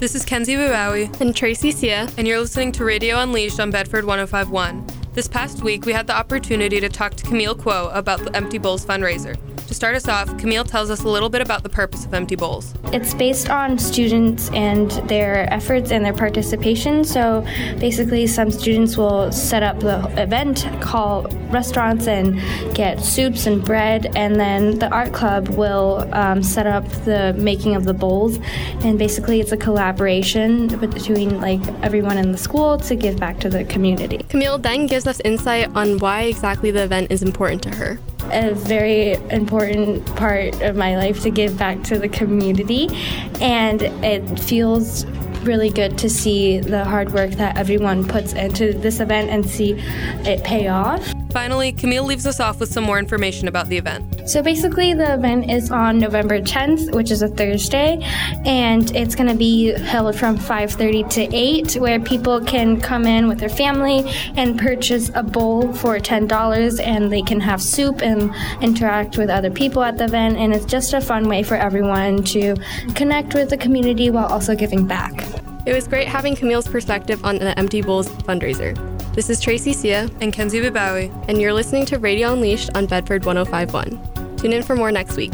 This is Kenzie Babawi, and Tracy Sia, and you're listening to Radio Unleashed on Bedford 1051. This past week, we had the opportunity to talk to Camille Quo about the Empty Bowls fundraiser. To start us off, Camille tells us a little bit about the purpose of Empty Bowls. It's based on students and their efforts and their participation. So basically, some students will set up the event, call restaurants, and get soups and bread, and then the art club will um, set up the making of the bowls. And basically, it's a collaboration between like everyone in the school to give back to the community. Camille then gives us insight on why exactly the event is important to her a very important part of my life to give back to the community, and it feels really good to see the hard work that everyone puts into this event and see it pay off. Finally, Camille leaves us off with some more information about the event. So basically, the event is on November 10th, which is a Thursday, and it's going to be held from 5:30 to 8, where people can come in with their family and purchase a bowl for $10, and they can have soup and interact with other people at the event. And it's just a fun way for everyone to connect with the community while also giving back. It was great having Camille's perspective on the Empty Bowls fundraiser. This is Tracy Sia and Kenzie Babawi, and you're listening to Radio Unleashed on Bedford 1051. Tune in for more next week.